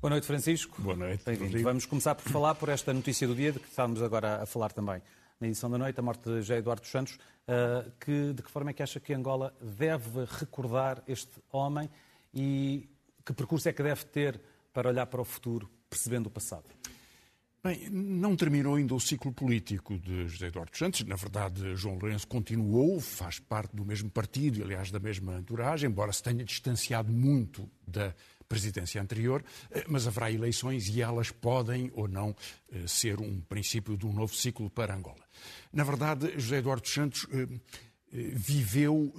Boa noite, Francisco. Boa noite. Bem-vindo. Vamos começar por falar por esta notícia do dia, de que estamos agora a falar também na edição da noite, a morte de José Eduardo dos Santos. Uh, que, de que forma é que acha que Angola deve recordar este homem e que percurso é que deve ter para olhar para o futuro, percebendo o passado? Bem, não terminou ainda o ciclo político de José Eduardo Santos. Na verdade, João Lourenço continuou, faz parte do mesmo partido, aliás, da mesma entourage, embora se tenha distanciado muito da presidência anterior, eh, mas haverá eleições e elas podem ou não eh, ser um princípio de um novo ciclo para Angola. Na verdade, José Eduardo Santos eh, viveu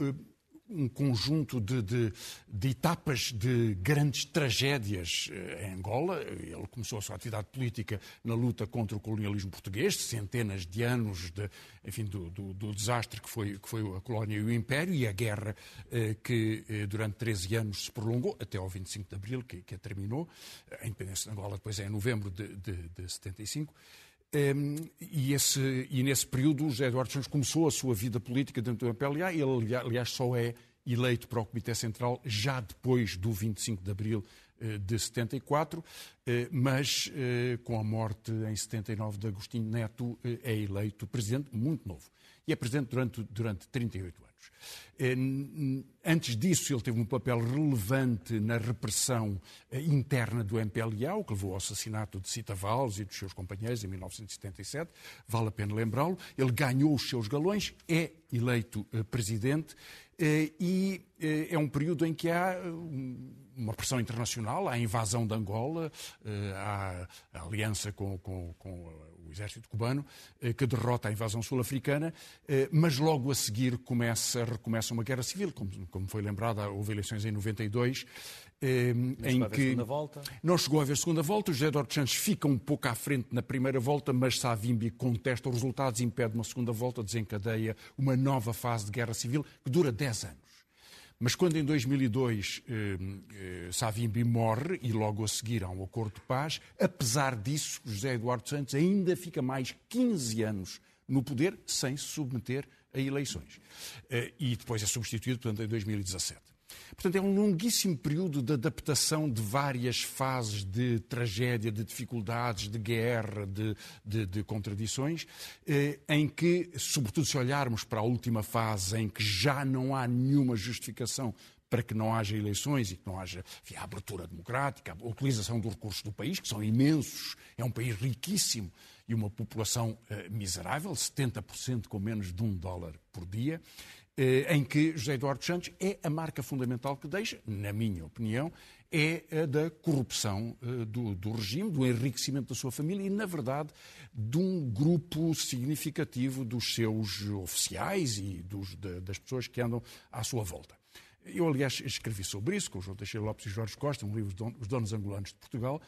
um conjunto de, de, de, etapas de grandes tragédias eh, em Angola. Ele começou a sua atividade política na luta contra o colonialismo português, centenas de anos de, enfim, do, do, do, desastre que foi, que foi a colónia e o império e a guerra eh, que eh, durante 13 anos se prolongou até ao 25 de abril, que, que a terminou. A independência de Angola depois é em novembro de, de, de 75. Um, e, esse, e, nesse período, José Eduardo Santos começou a sua vida política dentro do MPLA. Ele, aliás, só é eleito para o Comitê Central já depois do 25 de abril uh, de 74, uh, mas uh, com a morte em 79 de Agostinho Neto é eleito presidente muito novo. É presidente durante, durante 38 anos. Eh, antes disso, ele teve um papel relevante na repressão eh, interna do MPLA, o que levou ao assassinato de Cita Valls e dos seus companheiros em 1977. Vale a pena lembrá-lo. Ele ganhou os seus galões, é eleito eh, presidente e é um período em que há uma pressão internacional, há a invasão de Angola, há a aliança com, com, com o exército cubano, que derrota a invasão sul-africana, mas logo a seguir começa recomeça uma guerra civil, como, como foi lembrada, houve eleições em 92, eh, em que não chegou a haver segunda volta. O José Santos fica um pouco à frente na primeira volta, mas Savimbi contesta os resultados, impede uma segunda volta, desencadeia uma nova fase de guerra civil que dura 10 anos. Mas quando em 2002 eh, eh, Savimbi morre e logo a seguir há um acordo de paz, apesar disso, José Eduardo Santos ainda fica mais 15 anos no poder sem se submeter a eleições. Eh, e depois é substituído, portanto, em 2017. Portanto, é um longuíssimo período de adaptação de várias fases de tragédia, de dificuldades, de guerra, de, de, de contradições, eh, em que, sobretudo se olharmos para a última fase, em que já não há nenhuma justificação para que não haja eleições e que não haja enfim, a abertura democrática, a utilização dos recursos do país, que são imensos, é um país riquíssimo e uma população uh, miserável, 70% com menos de um dólar por dia, em que José Eduardo Santos é a marca fundamental que deixa, na minha opinião, é a da corrupção uh, do, do, regime, do enriquecimento da sua família e, na verdade, de um grupo significativo dos seus oficiais e dos, de, das pessoas que andam à sua volta. Eu, aliás, escrevi sobre isso com o João Teixeira Lopes e Jorge Costa, um livro, Os Donos Angolanos de Portugal,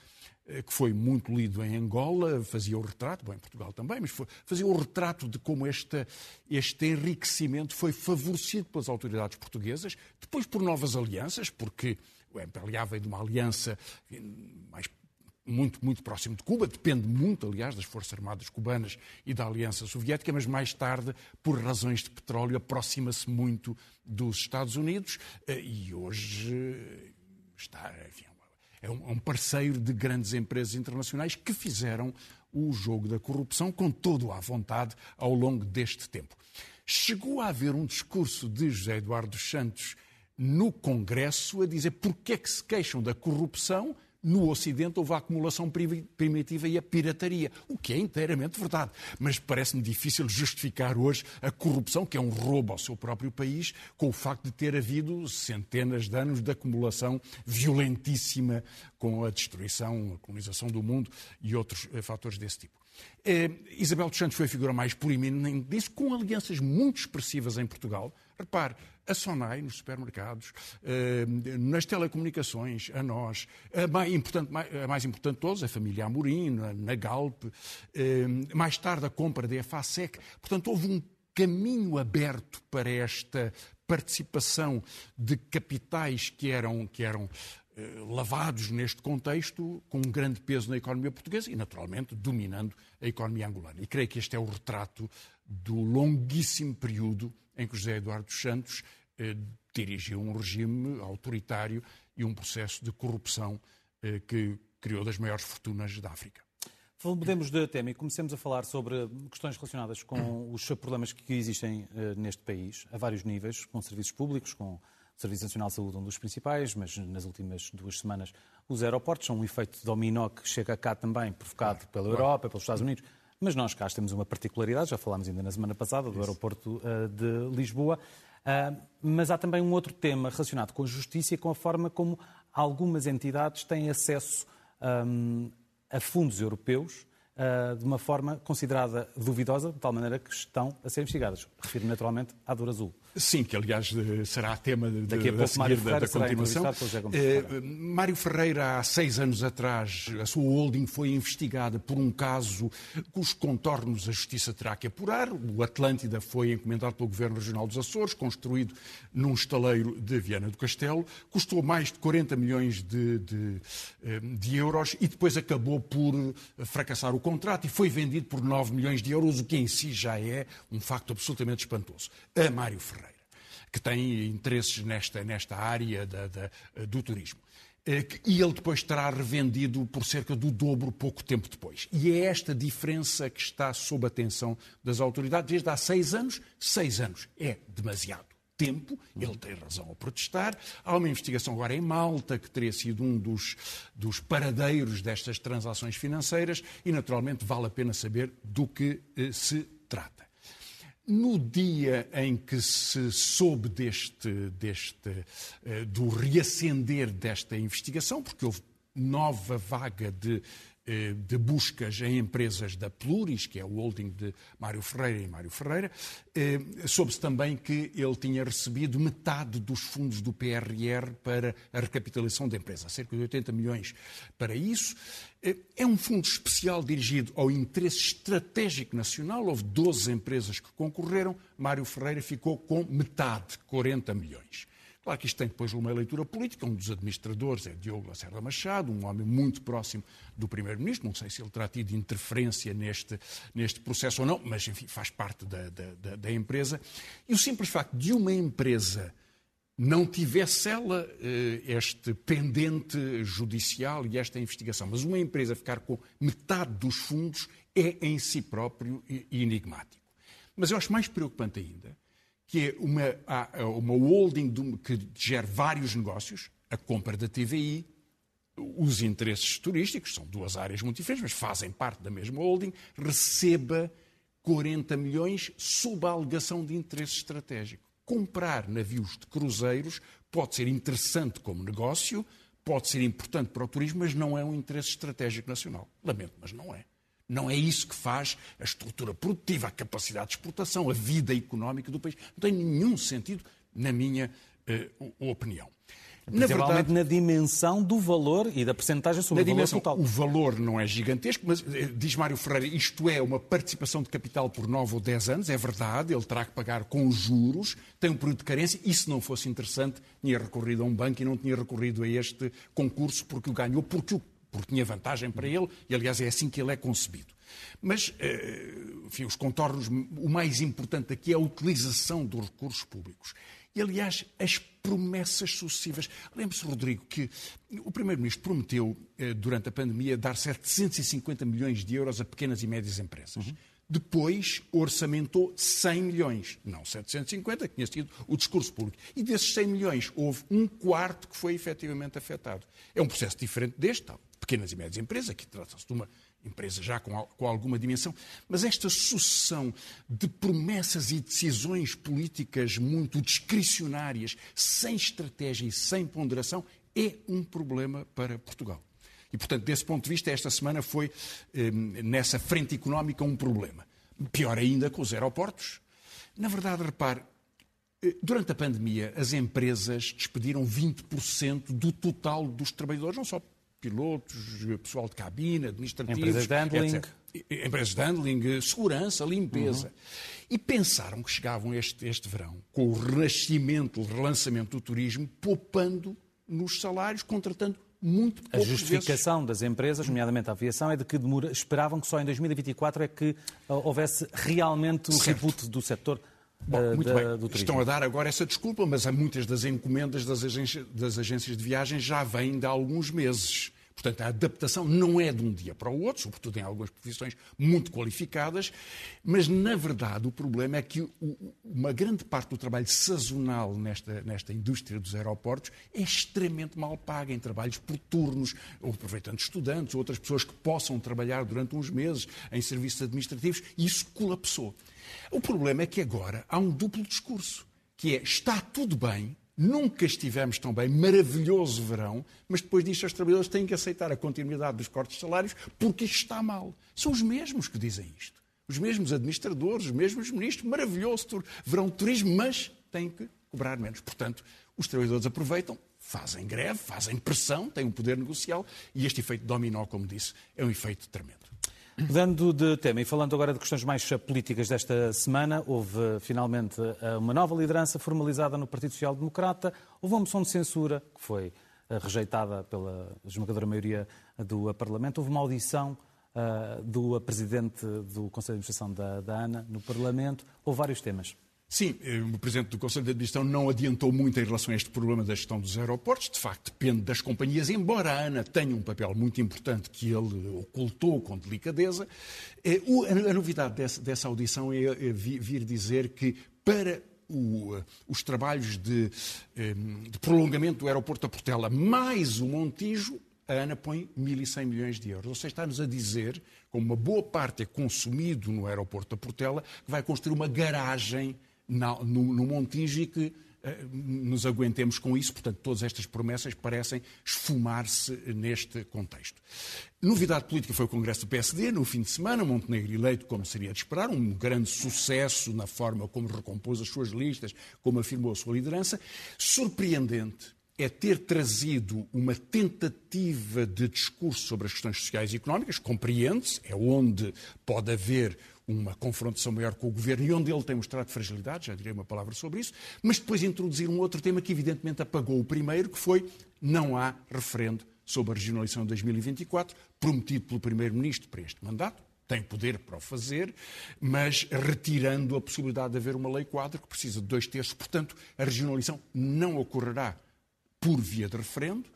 eh, que foi muito lido em Angola, fazia o retrato, bom, em Portugal também, mas foi, fazia o retrato de como este, este enriquecimento foi favorecido pelas autoridades portuguesas, depois por novas alianças, porque o MPLA veio de uma aliança mais muito, muito próximo de Cuba, depende muito, aliás, das Forças Armadas cubanas e da Aliança Soviética, mas mais tarde, por razões de petróleo, aproxima-se muito dos Estados Unidos eh, e hoje eh, está, enfim, é um parceiro de grandes empresas internacionais que fizeram o jogo da corrupção com todo à vontade ao longo deste tempo. Chegou a haver um discurso de José Eduardo Santos no Congresso a dizer porque é que se queixam da corrupção no Ocidente houve a acumulação primitiva e a pirataria, o que é inteiramente verdade. Mas parece-me difícil justificar hoje a corrupção, que é um roubo ao seu próprio país, com o facto de ter havido centenas de anos de acumulação violentíssima com a destruição, a colonização do mundo e outros eh, fatores desse tipo. Eh, Isabel dos Santos foi a figura mais proeminente disso, com alianças muito expressivas em Portugal. Repare, a Sonai nos supermercados, eh, nas telecomunicações, a nós, a mais importante, a mais importante de todos, a família Amorim, na, Galp, eh, mais tarde a compra da EFASEC. Portanto, houve um caminho aberto para esta participação de capitais que eram, que eram lavados neste contexto, com um grande peso na economia portuguesa e, naturalmente, dominando a economia angolana. E creio que este é o retrato do longuíssimo período em que José Eduardo Santos eh, dirigiu um regime autoritário e um processo de corrupção eh, que criou das maiores fortunas da África. Mudemos de tema e comecemos a falar sobre questões relacionadas com os problemas que existem eh, neste país, a vários níveis, com serviços públicos, com o Serviço Nacional de Saúde, um dos principais, mas nas últimas duas semanas os aeroportos são um efeito dominó que chega cá também, provocado pela Europa, pelos Estados Unidos. Mas nós cá temos uma particularidade, já falámos ainda na semana passada, do Isso. aeroporto uh, de Lisboa. Uh, mas há também um outro tema relacionado com a justiça e com a forma como algumas entidades têm acesso um, a fundos europeus de uma forma considerada duvidosa, de tal maneira que estão a ser investigadas. Refiro naturalmente à Dor Azul. Sim, que aliás será tema de, Daqui a, pouco, Mário da, da continuação. Uh, Mário Ferreira, há seis anos atrás, a sua holding foi investigada por um caso cujos contornos a Justiça terá que apurar. O Atlântida foi encomendado pelo Governo Regional dos Açores, construído num estaleiro de Viana do Castelo, custou mais de 40 milhões de, de, eh, de euros e depois acabou por fracassar o contrato e foi vendido por 9 milhões de euros, o que em si já é um facto absolutamente espantoso. A Mário Ferreira que tem interesses nesta, nesta área da, da, do turismo. Eh, e ele depois terá revendido por cerca do dobro pouco tempo depois. E é esta diferença que está sob atenção das autoridades desde há seis anos. Seis anos é demasiado tempo, ele tem razão a protestar. Há uma investigação agora em Malta, que teria sido um dos, dos paradeiros destas transações financeiras, e naturalmente vale a pena saber do que eh, se trata. No dia em que se soube deste, deste, eh, do reacender desta investigação, porque houve nova vaga de eh, de buscas em empresas da Pluris, que é o holding de Mário Ferreira e Mário Ferreira. Eh, soube-se também que ele tinha recebido metade dos fundos do PRR para a recapitalização da empresa, cerca de 80 milhões para isso. Eh, é um fundo especial dirigido ao interesse estratégico nacional. Houve 12 empresas que concorreram. Mário Ferreira ficou com metade, 40 milhões. Claro que isto tem depois uma leitura política. Um dos administradores é Diogo Lacerda Machado, um homem muito próximo do Primeiro-Ministro. Não sei se ele terá tido interferência neste, neste processo ou não, mas, enfim, faz parte da, da, da empresa. E o simples facto de uma empresa não tivesse ela eh, este pendente judicial e esta investigação, mas uma empresa ficar com metade dos fundos é em si próprio enigmático. Mas eu acho mais preocupante ainda que é uma, uma holding que gera vários negócios, a compra da TVI, os interesses turísticos, são duas áreas muito diferentes, mas fazem parte da mesma holding, receba 40 milhões sob a alegação de interesse estratégico. Comprar navios de cruzeiros pode ser interessante como negócio, pode ser importante para o turismo, mas não é um interesse estratégico nacional. Lamento, mas não é. Não é isso que faz a estrutura produtiva, a capacidade de exportação, a vida económica do país. Não tem nenhum sentido, na minha uh, opinião. Na verdade, na dimensão do valor e da percentagem sobre o valor total. O valor não é gigantesco, mas eh, diz Mário Ferreira, isto é uma participação de capital por 9 ou 10 anos, é verdade, ele terá que pagar com juros, tem um período de carência, e se não fosse interessante, tinha recorrido a um banco e não tinha recorrido a este concurso porque o ganhou, porque o porque tinha vantagem para ele, e aliás é assim que ele é concebido. Mas, eh, enfim, os contornos, o mais importante aqui é a utilização dos recursos públicos. E, aliás, as promessas sucessivas. Lembre-se, Rodrigo, que o Primeiro-Ministro prometeu, eh, durante a pandemia, dar 750 milhões de euros a pequenas e médias empresas. Uhum. Depois orçamentou 100 milhões, não 750, que tinha sido o discurso público. E desses 100 milhões, houve um quarto que foi efetivamente afetado. É um processo diferente deste, pequenas e médias empresas, aqui trata-se de uma empresa já com, com, alguma dimensão, mas esta sucessão de promessas e decisões políticas muito discricionárias, sem estratégia e sem ponderação, é um problema para Portugal. E, portanto, desse ponto de vista, esta semana foi, eh, nessa frente económica, um problema. Pior ainda com os aeroportos. Na verdade, repare, eh, durante a pandemia, as empresas despediram 20% do total dos trabalhadores, não só pilotos, pessoal de cabine, administrativos, empresas de handling. Etc. Empresas de handling, segurança, limpeza. Uhum. E pensaram que chegavam este, este verão, com o renascimento, o relançamento do turismo, poupando nos salários, contratando muito A justificação vezes. das empresas, nomeadamente a aviação, é de que demora, esperavam que só em 2024 é que houvesse realmente o certo. reboot do setor. Bom, muito da, bem. Estão a dar agora essa desculpa, mas há muitas das encomendas das, agências, das agências de viagem já vêm de alguns meses. Portanto, a adaptação não é de um dia para o outro, sobretudo em algumas profissões muito qualificadas, mas, na verdade, o problema é que uma grande parte do trabalho sazonal nesta, nesta indústria dos aeroportos é extremamente mal paga em trabalhos por turnos, ou aproveitando estudantes ou outras pessoas que possam trabalhar durante uns meses em serviços administrativos, e isso colapsou. O problema é que agora há um duplo discurso, que é está tudo bem, Nunca estivemos tão bem, maravilhoso verão, mas depois disto os trabalhadores têm que aceitar a continuidade dos cortes de salários porque isto está mal. São os mesmos que dizem isto. Os mesmos administradores, os mesmos ministros, maravilhoso verão de turismo, mas têm que cobrar menos. Portanto, os trabalhadores aproveitam, fazem greve, fazem pressão, têm um poder negocial e este efeito dominó, como disse, é um efeito tremendo. Mudando de tema e falando agora de questões mais políticas desta semana, houve finalmente eh, uma nova liderança formalizada no Partido Social Democrata. Houve uma moção de censura que foi eh, rejeitada pela esmagadora maioria do Parlamento. Houve uma audição do presidente do Conselho de Administração da, da ANA no Parlamento. Houve vários temas. Sim, eh, o Presidente do Conselho de Administração não adiantou muito em relação a este problema da gestão dos aeroportos. De facto, depende das companhias, embora a ANA tenha um papel muito importante que ele ocultou com delicadeza. Eh, a novidade dessa audição é, é vir dizer que para os trabalhos de, eh, de prolongamento do aeroporto da Portela mais o Montijo, a ANA põe 1.100 milhões de euros. Ou seja, está-nos a dizer, como uma boa parte é consumido no aeroporto da Portela, que vai construir uma garagem no, no Montijo e que uh, nos aguentemos com isso. Portanto, todas estas promessas parecem esfumar-se neste contexto. Novidade política foi o Congresso do PSD, no fim de semana, Montenegro eleito, como seria de esperar, um grande sucesso na forma como recompôs as suas listas, como afirmou a sua liderança. Surpreendente é ter trazido uma tentativa de discurso sobre as questões sociais e económicas, compreende-se, é onde pode haver uma confrontação maior com o governo e onde ele tem mostrado fragilidade, já direi uma palavra sobre isso, mas depois introduzir um outro tema que evidentemente apagou o primeiro, que foi não há referendo sobre a regionalização de 2024, prometido pelo Primeiro-Ministro para este mandato, tem poder para o fazer, mas retirando a possibilidade de haver uma lei quadro que precisa de dois terços. Portanto, a regionalização não ocorrerá por via de referendo.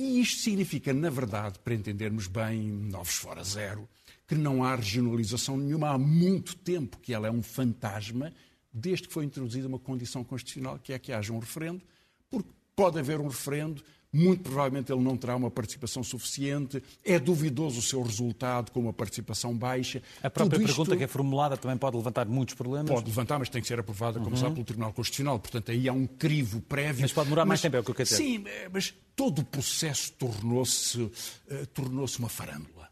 E isto significa, na verdade, para entendermos bem, novos fora zero, que não há regionalização nenhuma. Há muito tempo que ela é um fantasma, desde que foi introduzida uma condição constitucional, que é que haja um referendo, porque pode haver um referendo, muito provavelmente ele não terá uma participação suficiente, é duvidoso o seu resultado com uma participação baixa. A própria Tudo pergunta isto... que é formulada também pode levantar muitos problemas? Pode levantar, mas tem que ser aprovada, como uhum. sabe, pelo Tribunal Constitucional. Portanto, aí há um crivo prévio. Mas pode demorar mas, mais tempo, é o que eu quero dizer. Sim, mas todo o processo tornou-se uh, tornou uma farândula.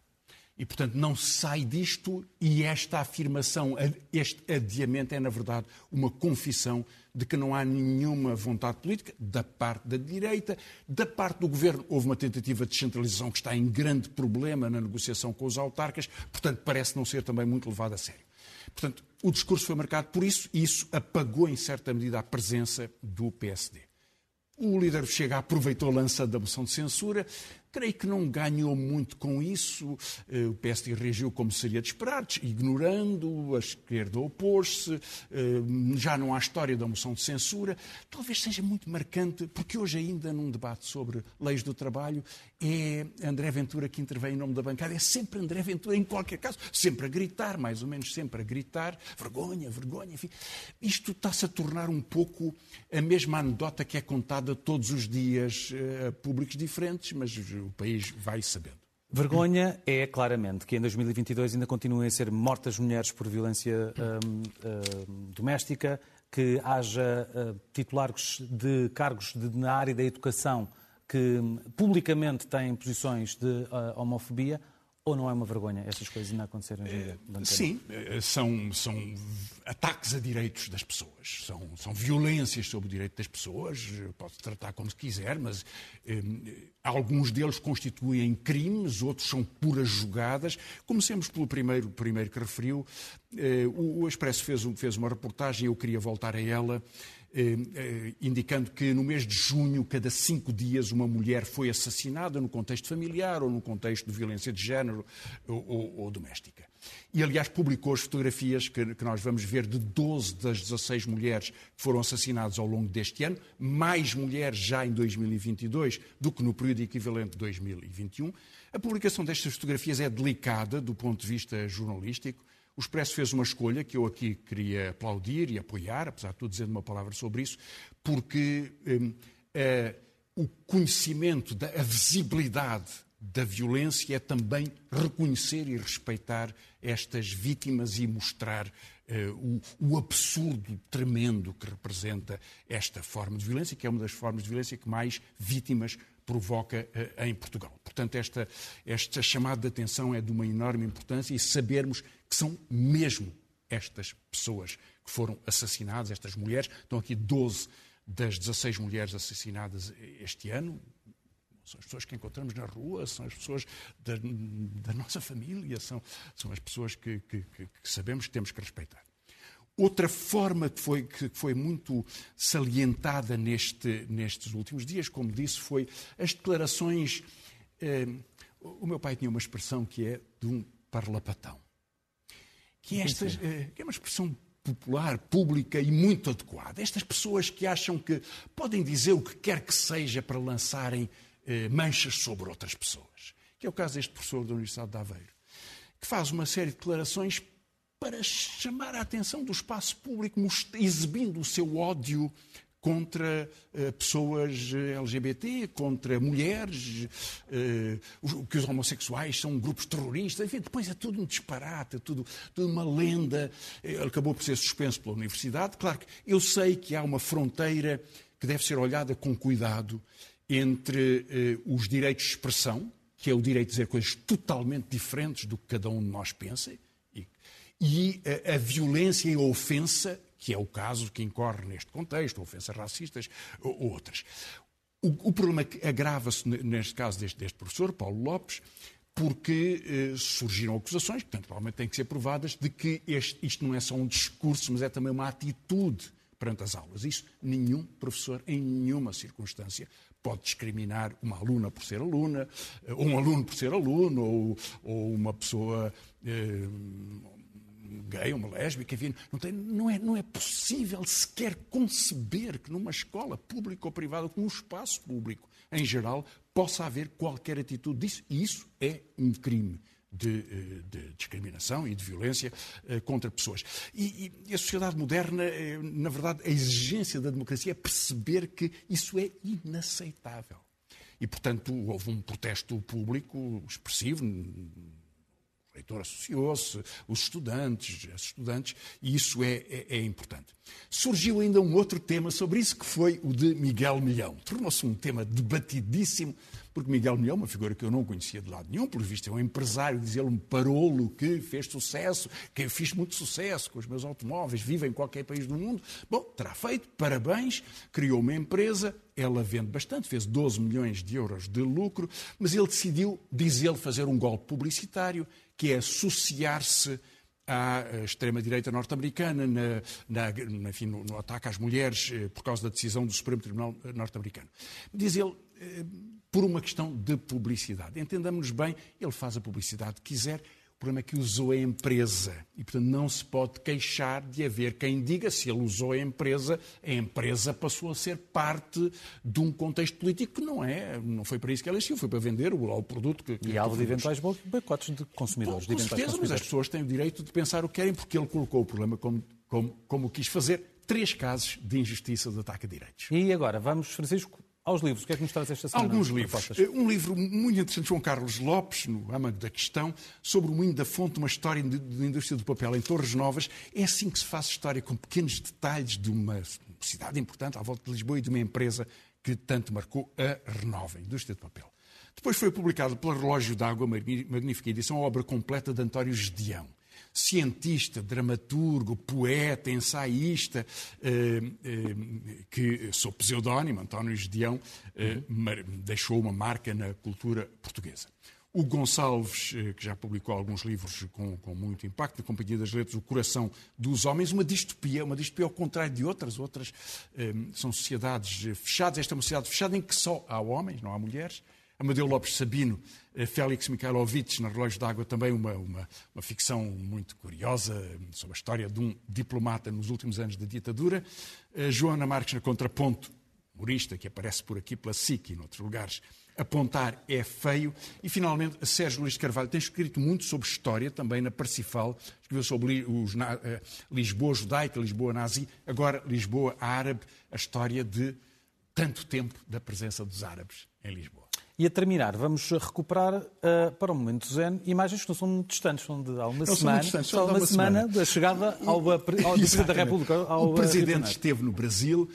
E, portanto, não sai disto e esta afirmação, este adiamento é, na verdade, uma confissão de que não há nenhuma vontade política da parte da direita, da parte do governo. Houve uma tentativa de descentralização que está em grande problema na negociação com os autarcas, portanto, parece não ser também muito levado a sério. Portanto, o discurso foi marcado por isso e isso apagou, em certa medida, a presença do PSD. O líder Chega aproveitou a lança da moção de censura, Creio que não ganhou muito com isso. Eh, o PSD reagiu como seria de esperar, ignorando, a esquerda opôs-se, eh, já não há história da moção de censura. Talvez seja muito marcante, porque hoje ainda num debate sobre leis do trabalho é André Ventura que intervém em nome da bancada. É sempre André Ventura, em qualquer caso, sempre a gritar, mais ou menos sempre a gritar, vergonha, vergonha, enfim. Isto está-se a tornar um pouco a mesma anedota que é contada todos os dias a públicos diferentes, mas o país vai sabendo. Vergonha é claramente que em 2022 ainda continuem a ser mortas mulheres por violência hum, hum, doméstica, que haja uh, titulares de cargos de, na área da educação que hum, publicamente têm posições de uh, homofobia. Ou não é uma vergonha essas coisas ainda acontecerem? É, sim, eh, são, são ataques a direitos das pessoas, são, são violências sobre o direito das pessoas, pode-se tratar como se quiser, mas eh, alguns deles constituem crimes, outros são puras jogadas. Comecemos pelo primeiro, primeiro que referiu. O, o Expresso fez, fez uma reportagem, eu queria voltar a ela, indicando que no mês de junho, cada cinco dias, uma mulher foi assassinada no contexto familiar ou no contexto de violência de género ou, ou, ou doméstica. E, aliás, publicou as fotografias que, que, nós vamos ver de 12 das 16 mulheres que foram assassinadas ao longo deste ano, mais mulheres já em 2022 do que no período equivalente de 2021. A publicação destas fotografias é delicada do ponto de vista jornalístico. O Expresso fez uma escolha que eu aqui queria aplaudir e apoiar, apesar de tudo dizendo uma palavra sobre isso, porque hum, eh, o conhecimento, da, a visibilidade da violência é também reconhecer e respeitar estas vítimas e mostrar uh, o, o, absurdo tremendo que representa esta forma de violência, que é uma das formas de violência que mais vítimas provoca uh, em Portugal. Portanto, esta, esta chamada de atenção é de uma enorme importância e sabermos que são mesmo estas pessoas que foram assassinadas, estas mulheres, estão aqui 12 das 16 mulheres assassinadas este ano, são as pessoas que encontramos na rua, são as pessoas da, da nossa família, são, são as pessoas que, que, que, sabemos que temos que respeitar. Outra forma que foi, que foi muito salientada neste, nestes últimos dias, como disse, foi as declarações. Eh, o meu pai tinha uma expressão que é de um parlapatão. Que é, esta, eh, que é uma expressão popular, pública e muito adequada. Estas pessoas que acham que podem dizer o que quer que seja para lançarem eh, manchas sobre outras pessoas. Que é o caso deste professor da Universidade de Aveiro, que faz uma série de declarações para chamar a atenção do espaço público, exibindo o seu ódio contra uh, pessoas eh, LGBT, contra mulheres, uh, que os homossexuais são grupos terroristas, enfim, depois é tudo um disparate, é tudo, tudo uma lenda. Ele acabou por ser suspenso pela universidade. Claro que eu sei que há uma fronteira que deve ser olhada com cuidado entre eh, os direitos de expressão, que é o direito de dizer coisas totalmente diferentes do que cada um de nós pensa, e, a, a, violência e a ofensa, que é o caso que incorre neste contexto, ofensas racistas ou, ou outras. O, o problema agrava-se neste caso deste, deste, professor, Paulo Lopes, porque eh, surgiram acusações, que portanto, provavelmente têm que ser provadas, de que este, isto não é só um discurso, mas é também uma atitude perante as aulas. Isso nenhum professor, em nenhuma circunstância, pode discriminar uma aluna por ser aluna, eh, ou um aluno por ser aluno, ou, ou uma pessoa eh, gay, uma lésbica, enfim. Não, tem, não, é, não é possível sequer conceber que numa escola pública ou privada, num espaço público em geral, possa haver qualquer atitude disso. E isso é um crime de, eh, de, discriminação e de violência eh, contra pessoas. E, e, a sociedade moderna, eh, na verdade, a exigência da democracia é perceber que isso é inaceitável. E, portanto, houve um protesto público expressivo, reitor associou-se, os estudantes, as estudantes, e isso é, é, é, importante. Surgiu ainda um outro tema sobre isso, que foi o de Miguel Milhão. Tornou-se um tema debatidíssimo, porque Miguel Milhão, uma figura que eu não conhecia de lado nenhum, por visto é um empresário, diz ele, um parolo que fez sucesso, que fiz muito sucesso com os meus automóveis, vive em qualquer país do mundo. Bom, terá feito, parabéns, criou uma empresa, ela vende bastante, fez 12 milhões de euros de lucro, mas ele decidiu, diz ele, fazer um golpe publicitário, que é associar-se à extrema-direita norte-americana na, na, enfim, no, no, ataque às mulheres eh, por causa da decisão do Supremo Tribunal norte-americano. Diz ele, eh, por uma questão de publicidade. Entendamos-nos bem, ele faz a publicidade que quiser, o problema é que usou a empresa e, portanto, não se pode queixar de haver quem diga se ele usou a empresa, a empresa passou a ser parte de um contexto político que não é, não foi para isso que ela existiu, foi para vender o, o produto que. E alvo de eventuais boicotes de consumidores. Com, com certeza, consumidores. mas as pessoas têm o direito de pensar o que querem, porque ele colocou o problema como, como, como quis fazer. Três casos de injustiça de ataque a direitos. E agora, vamos, Francisco, aos livros, o que é que nos traz esta semana? Alguns livros. Um livro muito interessante, João Carlos Lopes, no âmago da questão, sobre o Moinho da Fonte, uma história da indústria do papel em Torres Novas. É assim que se faz história, com pequenos detalhes de uma cidade importante, à volta de Lisboa, e de uma empresa que tanto marcou a Renova, a indústria do papel. Depois foi publicado pela Relógio d'Água, magnífica edição, a obra completa de António Gedeão cientista, dramaturgo, poeta, ensaísta, eh, eh, que sob pseudónimo, António Gedeão, eh, deixou uma marca na cultura portuguesa. O Gonçalves, eh, que já publicou alguns livros com, com, muito impacto, na Companhia das Letras, O Coração dos Homens, uma distopia, uma distopia ao contrário de outras. Outras eh, são sociedades fechadas. Esta é uma sociedade fechada em que só há homens, não há mulheres. Amadeu Lopes Sabino, eh, Félix Mikhailovich, na Relógio d'Água, também uma, uma, uma, ficção muito curiosa sobre a história de um diplomata nos últimos anos da ditadura. Eh, Joana Marques, na Contraponto, humorista, que aparece por aqui pela SIC e noutros lugares, Apontar é feio. E, finalmente, Sérgio Luís Carvalho tem escrito muito sobre história, também na Parsifal. Escreveu sobre os, uh, Lisboa judaica, Lisboa nazi, agora Lisboa árabe, a história de tanto tempo da presença dos árabes em Lisboa. E a terminar, vamos recuperar uh, para o momento zen imagens que não são muito distantes, são de há uma não semana, são, são uma, uma semana, semana, da chegada ao, ao, ao Presidente da República. Ao, o Presidente esteve no Brasil,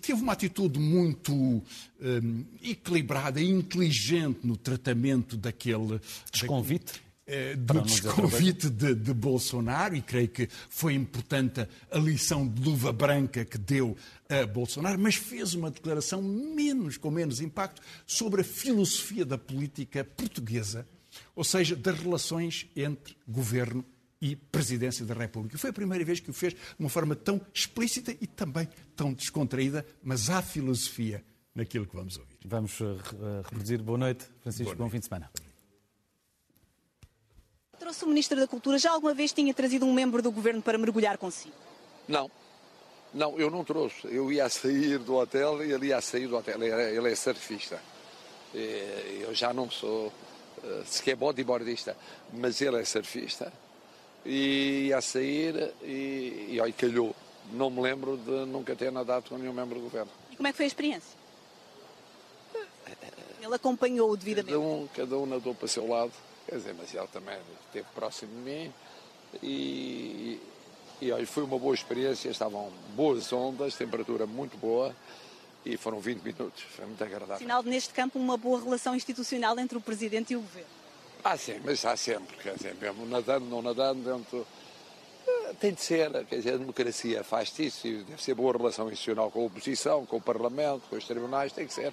teve uma atitude muito um, equilibrada e inteligente no tratamento daquele desconvite. Uh, do desconvite de, de, Bolsonaro, e creio que foi importante a lição de luva branca que deu a Bolsonaro, mas fez uma declaração menos, com menos impacto sobre a filosofia da política portuguesa, ou seja, das relações entre governo e Presidência da República. Foi a primeira vez que o fez de uma forma tão explícita e também tão descontraída, mas há filosofia naquilo que vamos ouvir. Vamos uh, reproduzir. Boa noite, Francisco. Boa noite. Bom fim de semana. Trouxe o Ministro da Cultura. Já alguma vez tinha trazido um membro do Governo para mergulhar consigo? Não. Não, eu não trouxe. Eu ia sair do hotel e ele ia sair do hotel. Ele é, ele é surfista. Eu já não sou uh, sequer bodyboardista, mas ele é surfista e ia sair e, e olha, calhou. Não me lembro de nunca ter nadado com nenhum membro do governo. E como é que foi a experiência? Ele acompanhou-o devidamente? Cada um, cada um nadou para o seu lado, quer dizer, mas ele também esteve próximo de mim e, e olha, foi uma boa experiência, estavam boas ondas, temperatura muito boa e foram 20 minutos, foi muito agradável. Sinal de, neste campo, uma boa relação institucional entre o Presidente e o Governo. Ah, sim, mas há sempre, quer dizer, mesmo nadando, não nadando, dentro. Eh, tem de ser, quer dizer, a democracia faz isso e deve ser boa relação institucional com a oposição, com o Parlamento, com os tribunais, tem que ser.